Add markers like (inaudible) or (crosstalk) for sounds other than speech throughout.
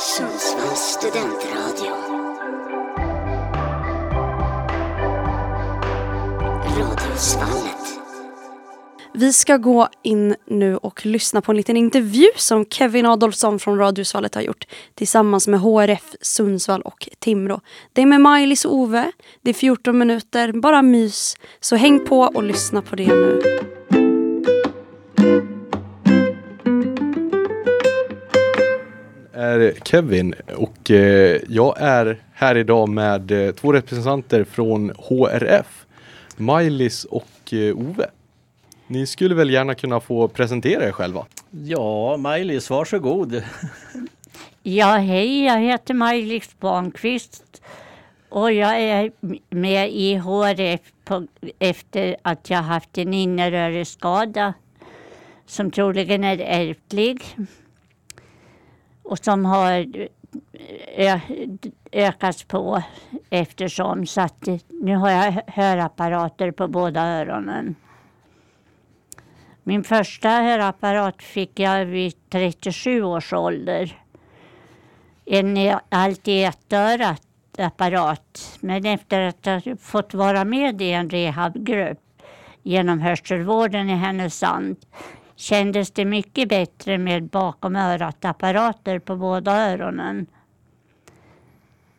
Sundsvalls studentradio. Radiosvallet. Vi ska gå in nu och lyssna på en liten intervju som Kevin Adolfsson från Radiosvallet har gjort tillsammans med HRF Sundsvall och Timrå. Det är med Maj-Lis och Ove. Det är 14 minuter, bara mys. Så häng på och lyssna på det nu. Är Kevin och eh, jag är här idag med eh, två representanter från HRF, Maj-Lis och eh, Ove. Ni skulle väl gärna kunna få presentera er själva? Ja, Maj-Lis, varsågod. Ja, hej, jag heter Maj-Lis Barnqvist och jag är med i HRF på, efter att jag haft en innerrörelseskada som troligen är ärftlig och som har eh, ökats på eftersom så att eh, nu har jag hörapparater på båda öronen. Min första hörapparat fick jag vid 37 års ålder. En allt i ett örat apparat. Men efter att ha fått vara med i en rehabgrupp genom hörselvården i Härnösand kändes det mycket bättre med bakom örat-apparater på båda öronen.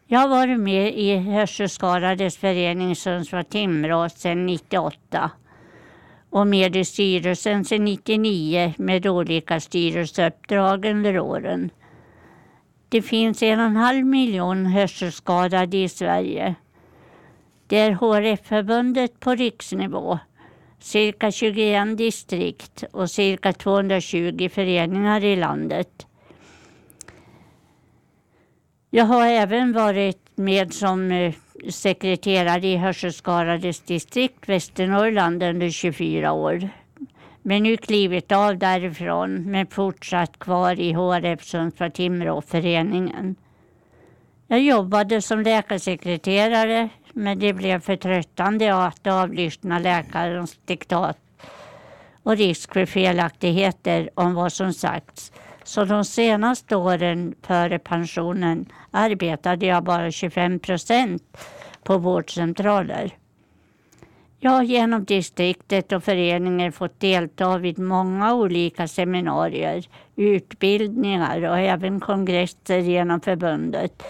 Jag har varit med i Hörselskadades förening Sundsvall-Timrå sedan 98 och med i styrelsen sedan 99 med olika styrelseuppdrag under åren. Det finns en och en halv miljon hörselskadade i Sverige. Det är HRF-förbundet på riksnivå cirka 21 distrikt och cirka 220 föreningar i landet. Jag har även varit med som eh, sekreterare i Hörselskadades distrikt Västernorrland under 24 år. Men nu klivit av därifrån men fortsatt kvar i HRF Sundsvall Timrå-föreningen. Jag jobbade som läkarsekreterare men det blev för tröttande att avlyssna läkarens diktat och risk för felaktigheter om vad som sagts. Så de senaste åren före pensionen arbetade jag bara 25 procent på vårdcentraler. Jag har genom distriktet och föreningen fått delta vid många olika seminarier, utbildningar och även kongresser genom förbundet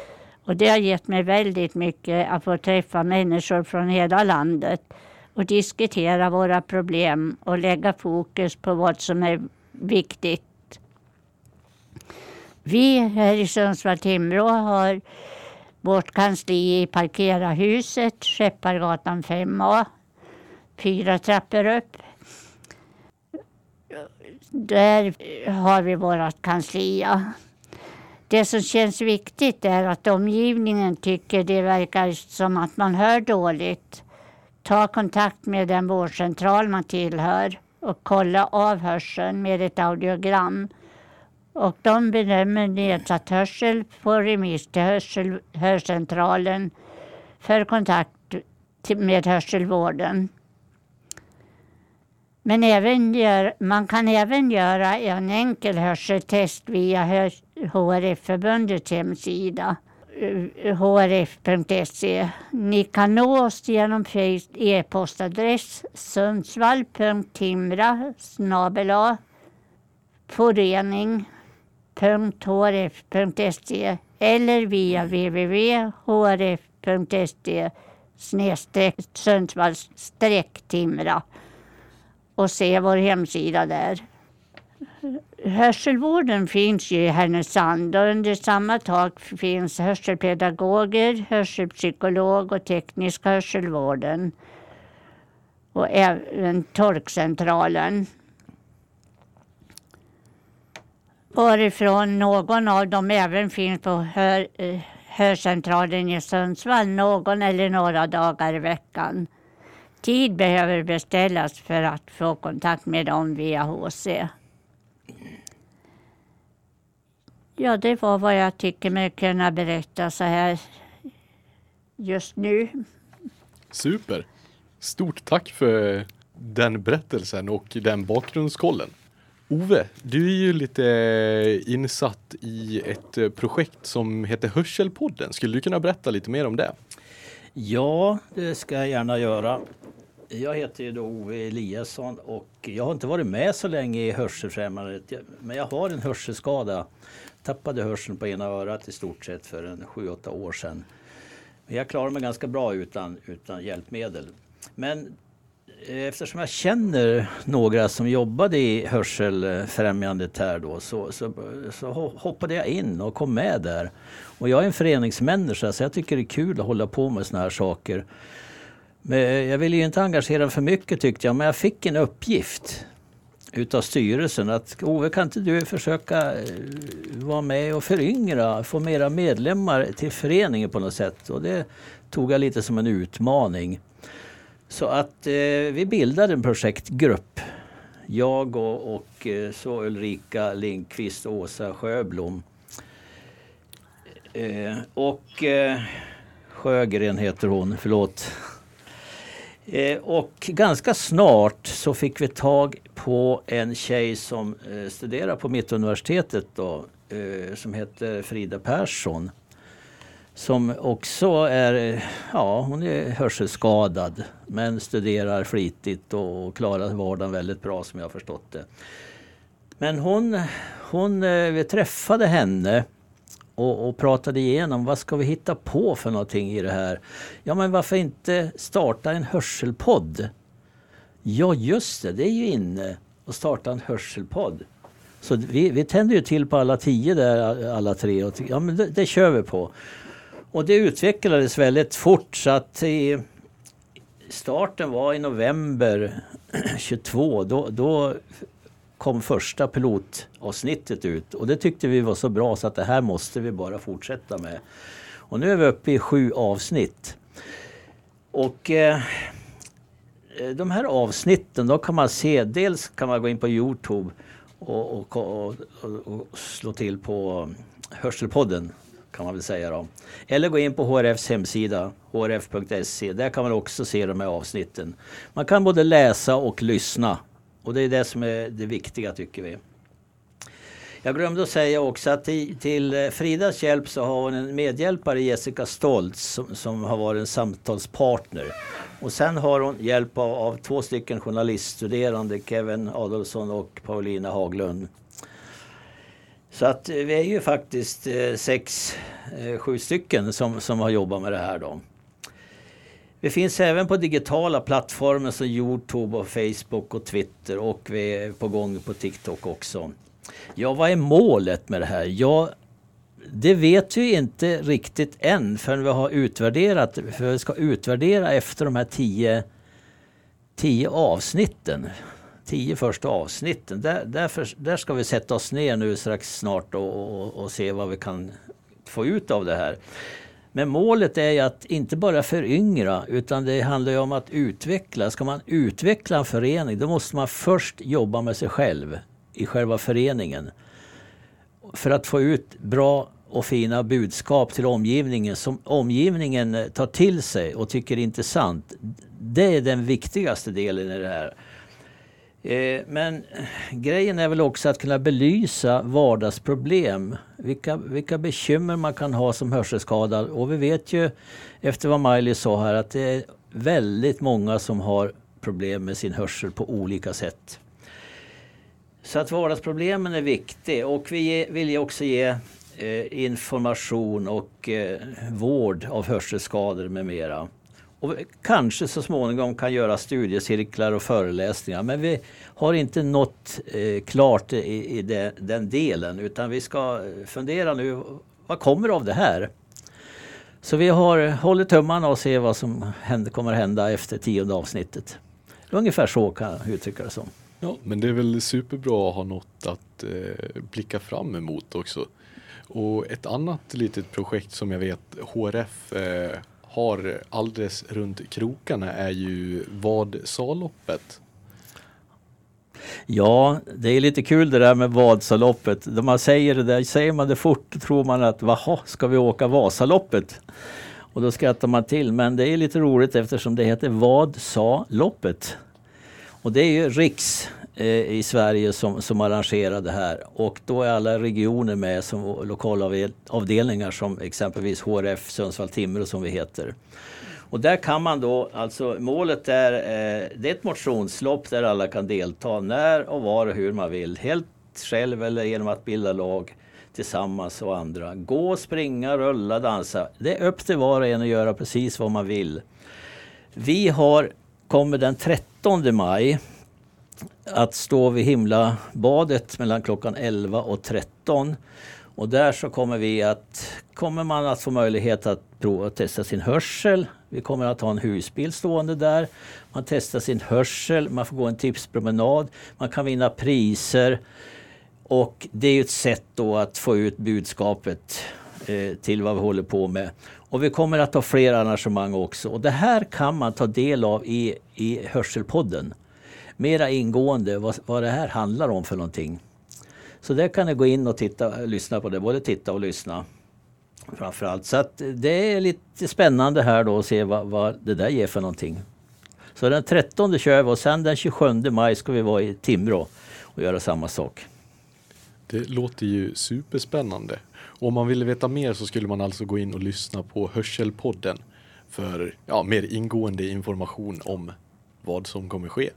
och det har gett mig väldigt mycket att få träffa människor från hela landet och diskutera våra problem och lägga fokus på vad som är viktigt. Vi här i Sundsvall-Timrå har vårt kansli i Parkera-huset, Skeppargatan 5A, fyra trappor upp. Där har vi vårt kansli. Ja. Det som känns viktigt är att omgivningen tycker det verkar som att man hör dåligt. Ta kontakt med den vårdcentral man tillhör och kolla av hörseln med ett audiogram. Och de bedömer nedsatt hörsel på remiss till hörsel, hörcentralen för kontakt med hörselvården. Men även gör, man kan även göra en enkel hörseltest via HRF-förbundets hemsida eh, hrf.se. Ni kan nå oss genom e-postadress sundsvall.timra snabela förening.hrf.se eller via www.hrf.se snedstreck Sundsvalls Timra och se vår hemsida där. Hörselvården finns ju i Härnösand och under samma tak finns hörselpedagoger, hörselpsykolog och tekniska hörselvården. Och även tolkcentralen. Varifrån någon av dem även finns på hör, eh, hörcentralen i Sundsvall någon eller några dagar i veckan. Tid behöver beställas för att få kontakt med dem via HC. Ja, det var vad jag tycker mig kunna berätta så här just nu. Super! Stort tack för den berättelsen och den bakgrundskollen. Ove, du är ju lite insatt i ett projekt som heter Hörselpodden. Skulle du kunna berätta lite mer om det? Ja, det ska jag gärna göra. Jag heter ju då Ove Eliasson och jag har inte varit med så länge i Hörselfrämjandet. Men jag har en hörselskada. Tappade hörseln på ena örat i stort sett för en 7-8 år sedan. Men jag klarar mig ganska bra utan, utan hjälpmedel. Men eh, eftersom jag känner några som jobbade i Hörselfrämjandet här då så, så, så hoppade jag in och kom med där. Och jag är en föreningsmänniska så jag tycker det är kul att hålla på med såna här saker. Men eh, jag ville ju inte engagera för mycket tyckte jag, men jag fick en uppgift utav styrelsen att Ove kan inte du försöka eh, vara med och föryngra, få mera medlemmar till föreningen på något sätt. Och det tog jag lite som en utmaning. Så att eh, vi bildade en projektgrupp. Jag och, och eh, så Ulrika Lindqvist och Åsa Sjöblom. Eh, och eh, Sjögren heter hon, förlåt. Eh, och ganska snart så fick vi tag på en tjej som eh, studerar på Mittuniversitetet då, eh, som heter Frida Persson. Som också är, ja hon är hörselskadad men studerar flitigt och, klarar vardagen väldigt bra som jag har förstått det. Men hon, hon vi träffade henne och, och pratade igenom vad ska vi hitta på för någonting i det här. Ja men varför inte starta en hörselpodd? Ja just det, det är ju inne att starta en hörselpodd. Så vi, vi tände ju till på alla tio där alla tre och ja men det, det kör vi på. Och det utvecklades väldigt fort så att i starten var i november (clears throat) 22. Då, då kom första pilotavsnittet ut och det tyckte vi var så bra så att det här måste vi bara fortsätta med. Och nu är vi uppe i sju avsnitt. Och eh, de här avsnitten då kan man se, dels kan man gå in på Youtube och, och, och, och, slå till på Hörselpodden kan man väl säga då. Eller gå in på HRFs hemsida, hrf.se. Där kan man också se de här avsnitten. Man kan både läsa och lyssna. Och det är det som är det viktiga tycker vi. Jag glömde att säga också att till, till Fridas hjälp så har hon en medhjälpare, Jessica Stoltz, som, som har varit en samtalspartner. Och sen har hon hjälp av, av två stycken journaliststuderande, Kevin Adolfsson och Paulina Haglund. Så att eh, vi är ju faktiskt eh, sex, eh, sju stycken som, som har jobbat med det här då. Vi finns även på digitala plattformar som Youtube och Facebook och Twitter och vi är på gång på TikTok också. Ja, vad är målet med det här? Ja, det vet vi inte riktigt än förrän vi har utvärderat. För vi ska utvärdera efter de här tio, tio avsnitten. Tio första avsnitten. Där, därför, där ska vi sätta oss ner nu strax snart och, och, och se vad vi kan få ut av det här. Men målet är ju att inte bara föryngra utan det handlar ju om att utveckla. Ska man utveckla en förening då måste man först jobba med sig själv i själva föreningen. För att få ut bra och fina budskap till omgivningen som omgivningen tar till sig och tycker är intressant. Det är den viktigaste delen i det här. Eh, men grejen är väl också att kunna belysa vardagsproblem. Vilka, vilka bekymmer man kan ha som hörselskadad. Och vi vet ju efter vad Miley sa här att det är väldigt många som har problem med sin hörsel på olika sätt. Så att vardagsproblemen är viktiga och vi vill ju också ge eh, information och eh, vård av hörselskador med mera. Och vi kanske så småningom kan göra studiecirklar och föreläsningar men vi har inte nått eh, klart i, i de, den delen utan vi ska eh, fundera nu, vad kommer av det här? Så vi har håller tummarna och ser vad som händer, kommer hända efter tionde avsnittet. Ungefär så kan jag uttrycka det som. Ja, men det är väl superbra att ha något att eh, blicka fram emot också. Och ett annat litet projekt som jag vet HRF eh, har alldeles runt krokarna är ju Vadsaloppet. Ja, det är lite kul det där med Vasaloppet. När man säger det där, säger man det fort tror man att vaha, ska vi åka Vasaloppet? Och då skrattar man till. Men det är lite roligt eftersom det heter Vad sa loppet? Och det är ju riks Eh, i Sverige som, som arrangerar det här. Och då är alla regioner med som lokalavdelningar som exempelvis HRF Sundsvall-Timrå som vi heter. Och där kan man då, alltså målet är, eh, det är ett motionslopp där alla kan delta när och var och hur man vill. Helt själv eller genom att bilda lag tillsammans och andra. Gå, springa, rulla, dansa. Det är upp till var och en att göra precis vad man vill. Vi har, kommer den 13 maj att stå vid Himlabadet mellan klockan 11 och 13. Och där så kommer vi att, kommer man att få möjlighet att prova att testa sin hörsel. Vi kommer att ha en husbil stående där. Man testar sin hörsel, man får gå en tipspromenad, man kan vinna priser. Och det är ett sätt då att få ut budskapet eh, till vad vi håller på med. Och vi kommer att ha fler arrangemang också. Och det här kan man ta del av i, i Hörselpodden. Mera ingående vad, vad det här handlar om för någonting. Så där kan ni gå in och titta, lyssna på det, både titta och lyssna. Framförallt. Så att det är lite spännande här då att se vad, vad det där ger för någonting. Så den 13 kör vi och sen den 27 maj ska vi vara i Timrå och göra samma sak. Det låter ju superspännande. Om man ville veta mer så skulle man alltså gå in och lyssna på Hörselpodden för ja, mer ingående information om vad som kommer ske.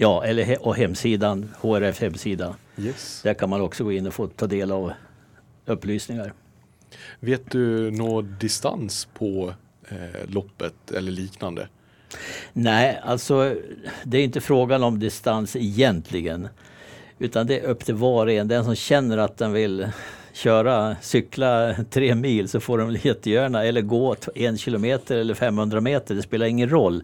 Ja, eller he och hemsidan, HRF hemsida. Yes. Där kan man också gå in och få ta del av upplysningar. Vet du någon distans på eh, loppet eller liknande? Nej, alltså det är inte frågan om distans egentligen. Utan det är upp till var och en. Den som känner att den vill köra, cykla tre mil så får de jättegärna, eller gå en kilometer eller 500 meter, det spelar ingen roll.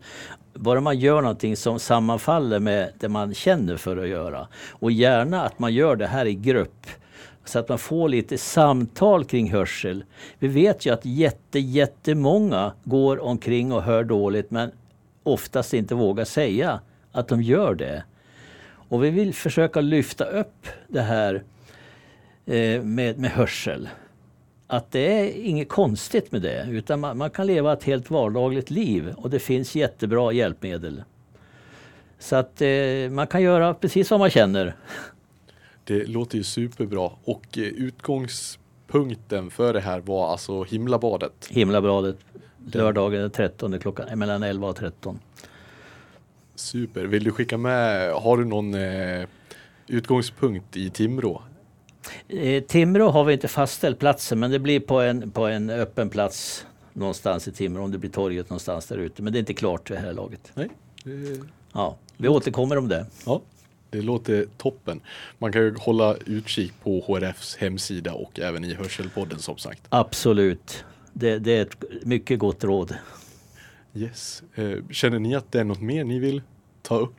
Bara man gör någonting som sammanfaller med det man känner för att göra. Och gärna att man gör det här i grupp. Så att man får lite samtal kring hörsel. Vi vet ju att jätte, jättemånga går omkring och hör dåligt men oftast inte vågar säga att de gör det. Och vi vill försöka lyfta upp det här eh, med, med hörsel. Att det är inget konstigt med det utan man, man, kan leva ett helt vardagligt liv och det finns jättebra hjälpmedel. Så att eh, man kan göra precis som man känner. Det låter ju superbra och eh, utgångspunkten för det här var alltså Himlabadet. Himlabadet, lördagen den 13 klockan mellan 11 och 13. Super. Vill du skicka med, har du någon eh, utgångspunkt i Timrå? Timrå har vi inte fastställt platsen men det blir på en, på en öppen plats någonstans i Timrå om det blir torget någonstans där ute. Men det är inte klart vid det här laget. Nej. Det... Ja, vi återkommer om det. Ja, det låter toppen. Man kan ju hålla utkik på HRFs hemsida och även i Hörselpodden som sagt. Absolut. Det, det är ett mycket gott råd. Yes. Eh, känner ni att det är något mer ni vill ta upp?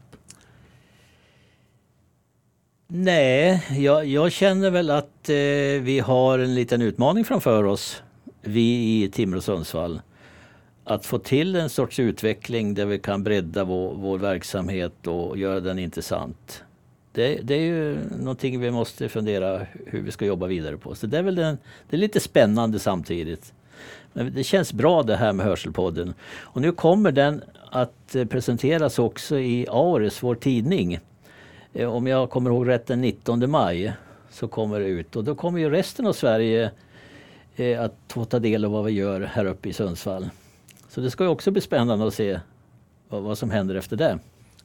Nej, jag, jag känner väl att eh, vi har en liten utmaning framför oss. Vi i Timrå och Sundsvall. Att få till en sorts utveckling där vi kan bredda vår, vår verksamhet och göra den intressant. Det, det, är ju någonting vi måste fundera hur vi ska jobba vidare på. Så det är väl den, det är lite spännande samtidigt. Men det känns bra det här med Hörselpodden. Och nu kommer den att presenteras också i Aures, vår tidning. Eh, om jag kommer ihåg rätt den 19 maj så kommer det ut och då kommer ju resten av Sverige eh, att få ta del av vad vi gör här uppe i Sundsvall. Så det ska ju också bli spännande att se vad, vad som händer efter det.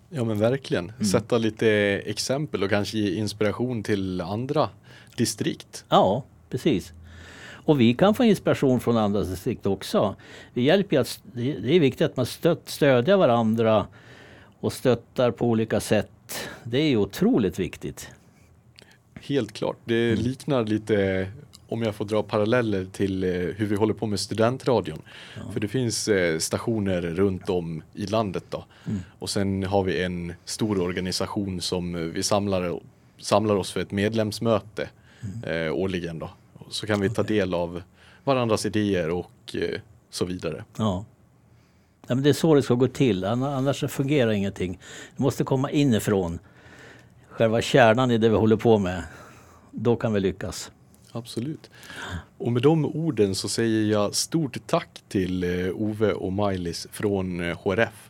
Ja men verkligen. Mm. Sätta lite exempel och kanske ge inspiration till andra distrikt. Ja, precis. Och vi kan få inspiration från andra distrikt också. Vi hjälper att, det är viktigt att man stött, stödjer varandra och stöttar på olika sätt. Det är otroligt viktigt. Helt klart. Det mm. liknar lite om jag får dra paralleller till eh, hur vi håller på med studentradion. Ja. För det finns eh, stationer runt om i landet då. Mm. Och sen har vi en stor organisation som vi samlar, samlar oss för ett medlemsmöte mm. eh, årligen då. Så kan vi ta del av varandras idéer och eh, så vidare. Ja ja men det är så det ska gå till, annars fungerar ingenting. Det måste komma inifrån. Själva kärnan i det vi håller på med. Då kan vi lyckas. Absolut. Och med de orden så säger jag stort tack till eh, Ove och Mailis från eh, HRF.